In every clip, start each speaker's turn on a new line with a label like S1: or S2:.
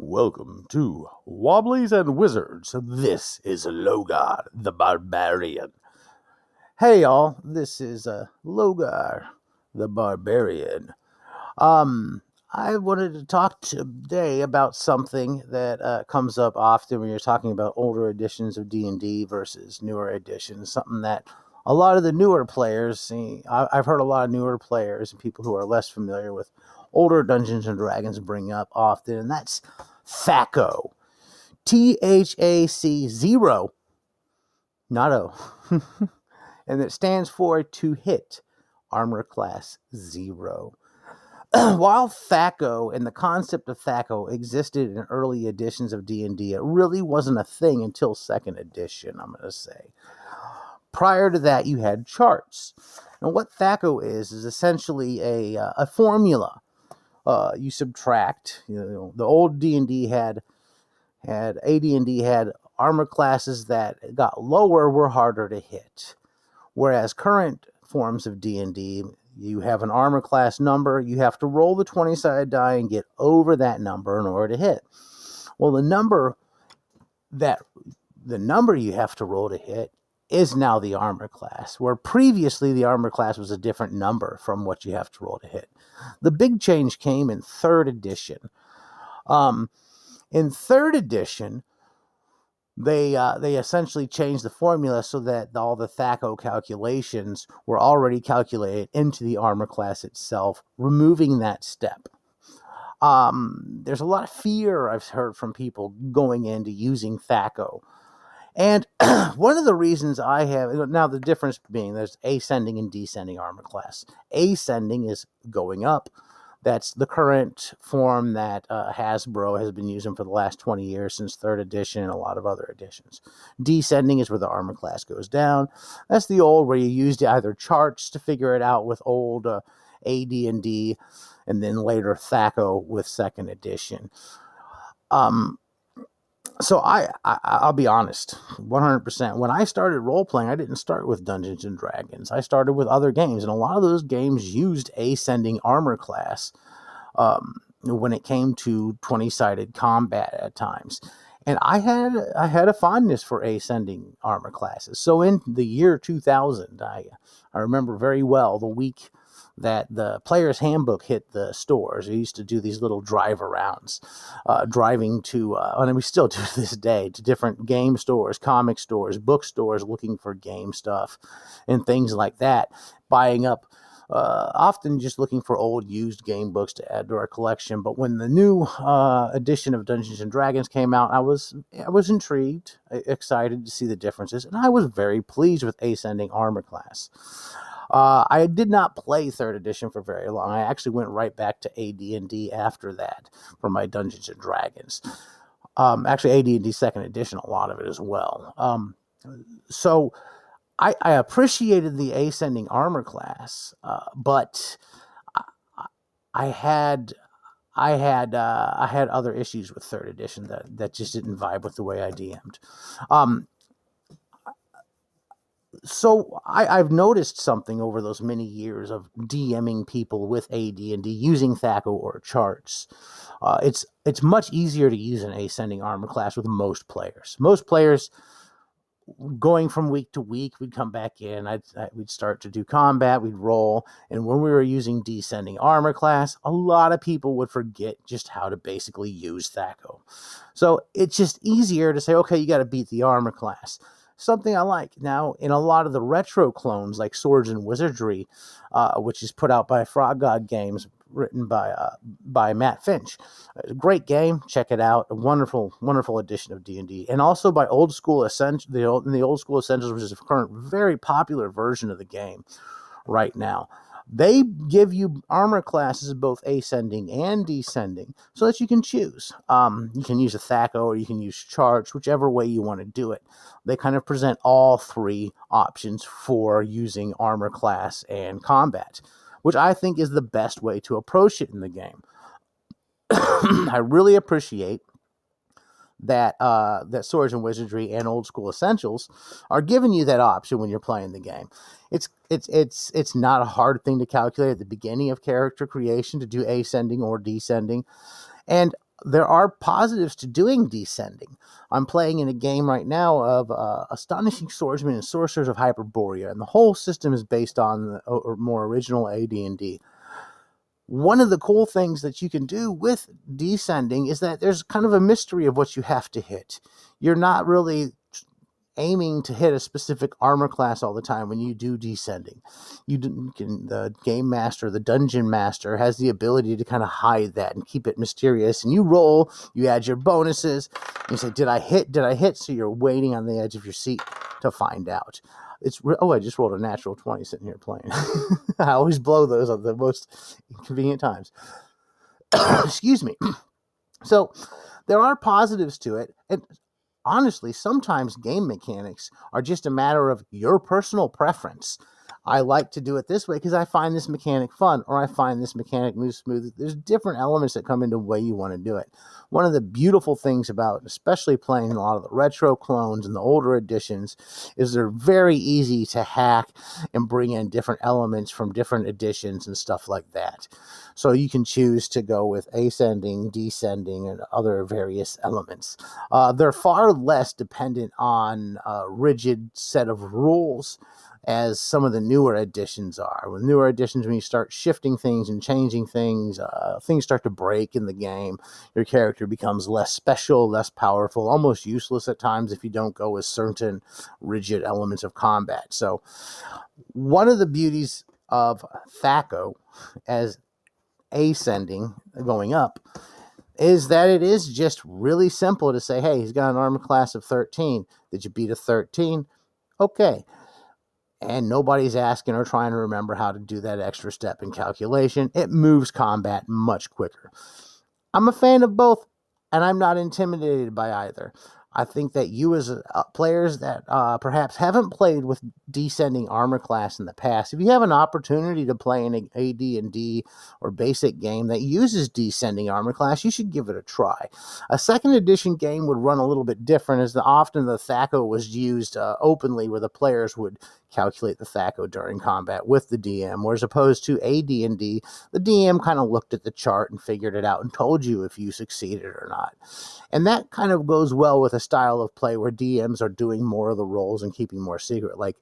S1: Welcome to Wobblies and Wizards. This is Logar the Barbarian. Hey y'all, this is uh, Logar the Barbarian. Um, I wanted to talk today about something that uh, comes up often when you're talking about older editions of D&D versus newer editions, something that a lot of the newer players see. I've heard a lot of newer players and people who are less familiar with older Dungeons and Dragons bring up often, and that's THAC0. T H A C zero, not O. and it stands for to hit armor class zero. While THAC0 and the concept of THAC0 existed in early editions of D&D, it really wasn't a thing until second edition, I'm going to say. Prior to that, you had charts. And what THAC0 is is essentially a, uh, a formula uh, you subtract. You know, the old D and D had had AD and D had armor classes that got lower were harder to hit, whereas current forms of D and D you have an armor class number, you have to roll the 20 sided die and get over that number in order to hit. Well, the number that the number you have to roll to hit is now the armor class, where previously the armor class was a different number from what you have to roll to hit. The big change came in third edition. Um, in third edition, they uh, they essentially changed the formula so that all the THAC0 calculations were already calculated into the armor class itself, removing that step. Um, there's a lot of fear I've heard from people going into using THAC0. And one of the reasons I have now the difference being there's ascending and descending armor class. Ascending is going up. That's the current form that uh, Hasbro has been using for the last 20 years since third edition and a lot of other editions. Descending is where the armor class goes down. That's the old where you used either charts to figure it out with old uh, AD&D and then later THAC0 with second edition. Um, so I, I will be honest 100% when i started role playing i didn't start with dungeons and dragons. I started with other games and a lot of those games used ascending armor class um, when it came to 20 sided combat at times. And i had i had a fondness for ascending armor classes. So in the year 2000 i i remember very well the week that the player's handbook hit the stores. We used to do these little drive arounds, uh, driving to, uh, and we still do to this day, to different game stores, comic stores, bookstores, looking for game stuff and things like that, buying up. Uh, often just looking for old used game books to add to our collection. But when the new uh, edition of Dungeons and Dragons came out, I was I was intrigued, excited to see the differences, and I was very pleased with Ascending Armor Class. Uh, I did not play third edition for very long. I actually went right back to AD&D after that for my Dungeons and Dragons. Um, actually, AD&D second edition, a lot of it as well. Um, so I, I, appreciated the ascending armor class, uh, but I, I, had I had uh, I had other issues with third edition that that just didn't vibe with the way I DM'd. Um, so I, have noticed something over those many years of DMing people with AD and D using THAC0 or charts. Uh, it's it's much easier to use an ascending armor class with most players. Most players going from week to week, we'd come back in. I'd, I, we'd start to do combat. We'd roll, and when we were using descending armor class, a lot of people would forget just how to basically use THAC0. So it's just easier to say, okay, you got to beat the armor class something I like. Now, in a lot of the retro clones, like Swords and Wizardry, uh, which is put out by Frog God Games, written by uh, by Matt Finch, great game. Check it out. A wonderful, wonderful edition of D and D, and also by Old School Essentials, the old, the Old School Essentials, which is a current very popular version of the game right now. They give you armor classes both ascending and descending so that you can choose. Um, you can use a THAC0 or you can use charts, whichever way you want to do it. They kind of present all three options for using armor class and combat, which I think is the best way to approach it in the game. I really appreciate that uh, that Swords and Wizardry and Old School Essentials are giving you that option when you're playing the game. It's it's it's it's not a hard thing to calculate at the beginning of character creation to do ascending or descending, and there are positives to doing descending. I'm playing in a game right now of uh, Astonishing Swordsmen and Sorcerers of Hyperborea, and the whole system is based on the or more original AD&D. One of the cool things that you can do with descending is that there's kind of a mystery of what you have to hit. You're not really aiming to hit a specific armor class all the time when you do descending. You can the game master, the dungeon master has the ability to kind of hide that and keep it mysterious. And you roll, you add your bonuses. You say, "Did I hit? Did I hit?" So you're waiting on the edge of your seat to find out. It's oh, I just rolled a natural twenty sitting here playing. I always blow those at the most inconvenient times. Excuse me. so there are positives to it, and honestly, sometimes game mechanics are just a matter of your personal preference. I like to do it this way because I find this mechanic fun or I find this mechanic moves smooth. There's different elements that come into the way you want to do it. One of the beautiful things about, especially playing a lot of the retro clones and the older editions, is they're very easy to hack and bring in different elements from different editions and stuff like that. So you can choose to go with ascending, descending, and other various elements. Uh, they're far less dependent on a rigid set of rules as some of the newer editions are. With newer editions, when you start shifting things and changing things, uh, things start to break in the game. Your character becomes less special, less powerful, almost useless at times if you don't go with certain rigid elements of combat. So, one of the beauties of THAC0 as ascending, going up, is that it is just really simple to say, hey, he's got an armor class of 13. Did you beat a 13? Okay and nobody's asking or trying to remember how to do that extra step in calculation. It moves combat much quicker. I'm a fan of both, and I'm not intimidated by either. I think that you, as uh, players that uh, perhaps haven't played with descending armor class in the past, if you have an opportunity to play an AD and D or basic game that uses descending armor class, you should give it a try. A second edition game would run a little bit different, as the, often the THAC0 was used uh, openly, where the players would calculate the THAC0 during combat with the DM, whereas opposed to AD&D, the DM kind of looked at the chart and figured it out and told you if you succeeded or not. And that kind of goes well with a style of play where DMs are doing more of the roles and keeping more secret, like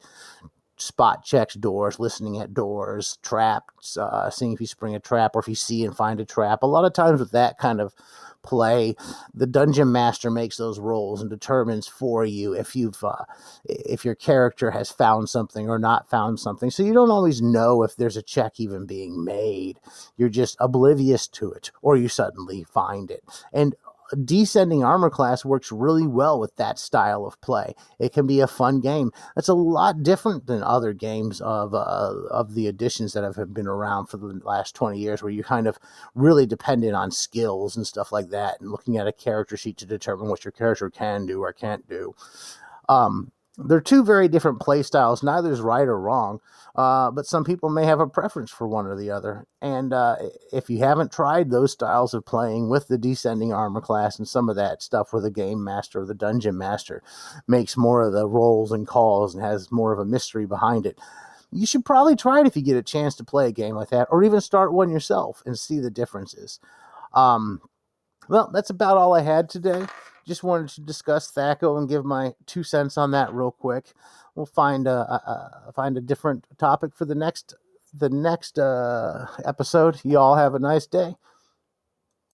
S1: spot checks doors, listening at doors, traps, uh, seeing if you spring a trap or if you see and find a trap. A lot of times with that kind of play, the dungeon master makes those rolls and determines for you if you've uh, if your character has found something or not found something. So you don't always know if there's a check even being made. You're just oblivious to it, or you suddenly find it. And descending armor class works really well with that style of play. It can be a fun game. That's a lot different than other games of uh, of the editions that have been around for the last 20 years where you're kind of really dependent on skills and stuff like that and looking at a character sheet to determine what your character can do or can't do. Um, they're two very different play styles. Neither is right or wrong, uh, but some people may have a preference for one or the other. And uh, if you haven't tried those styles of playing with the descending armor class and some of that stuff where the game master or the dungeon master makes more of the rolls and calls and has more of a mystery behind it, you should probably try it if you get a chance to play a game like that, or even start one yourself and see the differences. Um, well, that's about all I had today just wanted to discuss THAC0 and give my two cents on that real quick. We'll find a, a, a find a different topic for the next the next uh, episode. You all have a nice day.